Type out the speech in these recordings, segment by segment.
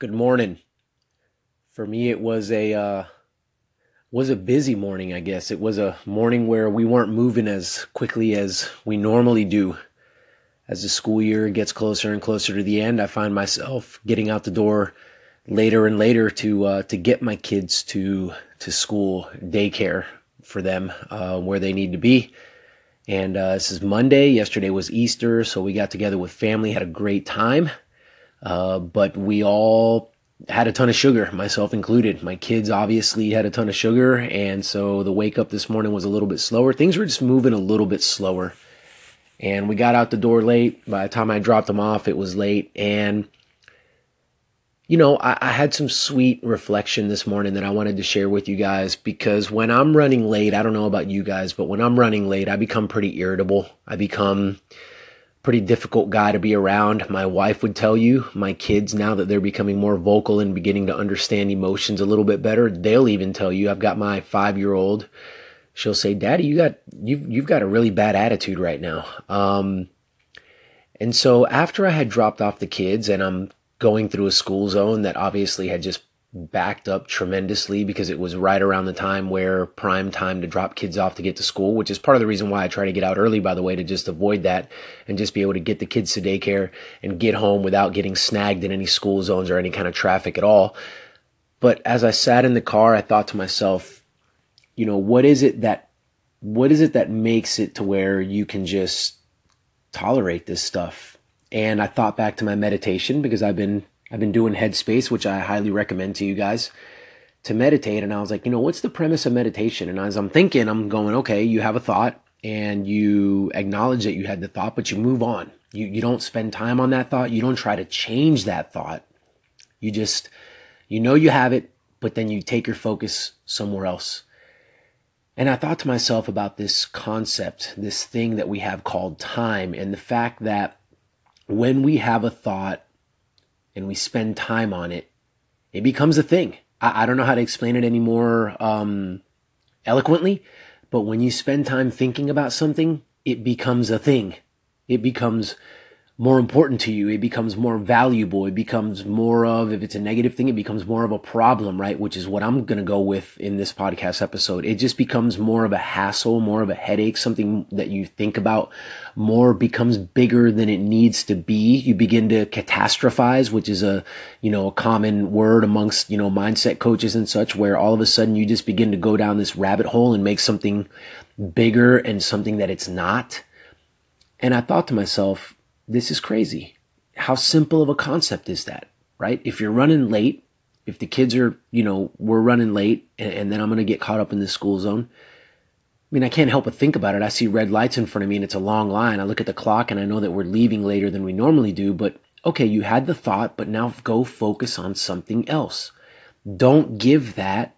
Good morning. For me, it was a uh, was a busy morning. I guess it was a morning where we weren't moving as quickly as we normally do. As the school year gets closer and closer to the end, I find myself getting out the door later and later to uh, to get my kids to to school, daycare for them uh, where they need to be. And uh, this is Monday. Yesterday was Easter, so we got together with family, had a great time. Uh, but we all had a ton of sugar, myself included. My kids obviously had a ton of sugar, and so the wake up this morning was a little bit slower. Things were just moving a little bit slower. And we got out the door late. By the time I dropped them off, it was late. And, you know, I, I had some sweet reflection this morning that I wanted to share with you guys because when I'm running late, I don't know about you guys, but when I'm running late, I become pretty irritable. I become pretty difficult guy to be around. My wife would tell you, my kids, now that they're becoming more vocal and beginning to understand emotions a little bit better, they'll even tell you. I've got my five year old. She'll say, Daddy, you got, you've, you've got a really bad attitude right now. Um, and so after I had dropped off the kids and I'm going through a school zone that obviously had just backed up tremendously because it was right around the time where prime time to drop kids off to get to school, which is part of the reason why I try to get out early, by the way, to just avoid that and just be able to get the kids to daycare and get home without getting snagged in any school zones or any kind of traffic at all. But as I sat in the car, I thought to myself, you know, what is it that, what is it that makes it to where you can just tolerate this stuff? And I thought back to my meditation because I've been I've been doing Headspace, which I highly recommend to you guys to meditate. And I was like, you know, what's the premise of meditation? And as I'm thinking, I'm going, okay, you have a thought and you acknowledge that you had the thought, but you move on. You, you don't spend time on that thought. You don't try to change that thought. You just, you know, you have it, but then you take your focus somewhere else. And I thought to myself about this concept, this thing that we have called time, and the fact that when we have a thought, and we spend time on it, it becomes a thing. I, I don't know how to explain it any more um, eloquently, but when you spend time thinking about something, it becomes a thing. It becomes more important to you. It becomes more valuable. It becomes more of, if it's a negative thing, it becomes more of a problem, right? Which is what I'm going to go with in this podcast episode. It just becomes more of a hassle, more of a headache, something that you think about more becomes bigger than it needs to be. You begin to catastrophize, which is a, you know, a common word amongst, you know, mindset coaches and such, where all of a sudden you just begin to go down this rabbit hole and make something bigger and something that it's not. And I thought to myself, this is crazy. How simple of a concept is that, right? If you're running late, if the kids are, you know, we're running late and, and then I'm going to get caught up in this school zone. I mean, I can't help but think about it. I see red lights in front of me and it's a long line. I look at the clock and I know that we're leaving later than we normally do, but okay, you had the thought, but now go focus on something else. Don't give that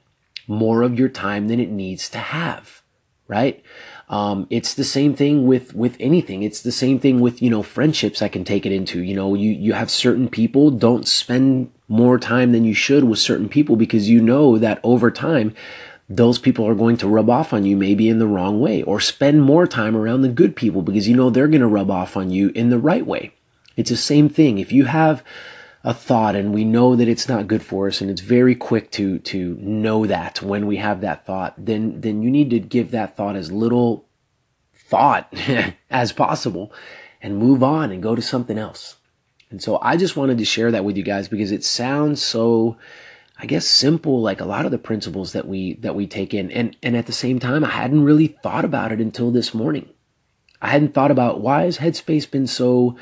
more of your time than it needs to have, right? Um, it's the same thing with, with anything. It's the same thing with, you know, friendships I can take it into. You know, you, you have certain people, don't spend more time than you should with certain people because you know that over time, those people are going to rub off on you maybe in the wrong way or spend more time around the good people because you know they're going to rub off on you in the right way. It's the same thing. If you have a thought and we know that it's not good for us and it's very quick to to know that when we have that thought then then you need to give that thought as little thought as possible and move on and go to something else. And so i just wanted to share that with you guys because it sounds so i guess simple like a lot of the principles that we that we take in. And and at the same time i hadn't really thought about it until this morning. I hadn't thought about why has headspace been so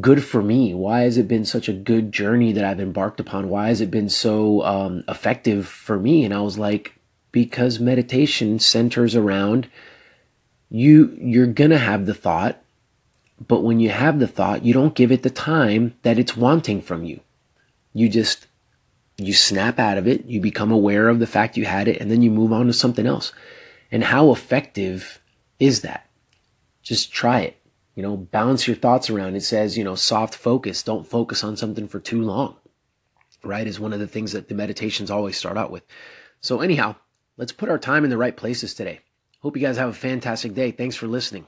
good for me? Why has it been such a good journey that I've embarked upon? Why has it been so um, effective for me? And I was like, because meditation centers around you. You're gonna have the thought, but when you have the thought, you don't give it the time that it's wanting from you. You just you snap out of it. You become aware of the fact you had it, and then you move on to something else. And how effective is that? Just try it you know, bounce your thoughts around. It says, you know, soft focus. Don't focus on something for too long, right? Is one of the things that the meditations always start out with. So, anyhow, let's put our time in the right places today. Hope you guys have a fantastic day. Thanks for listening.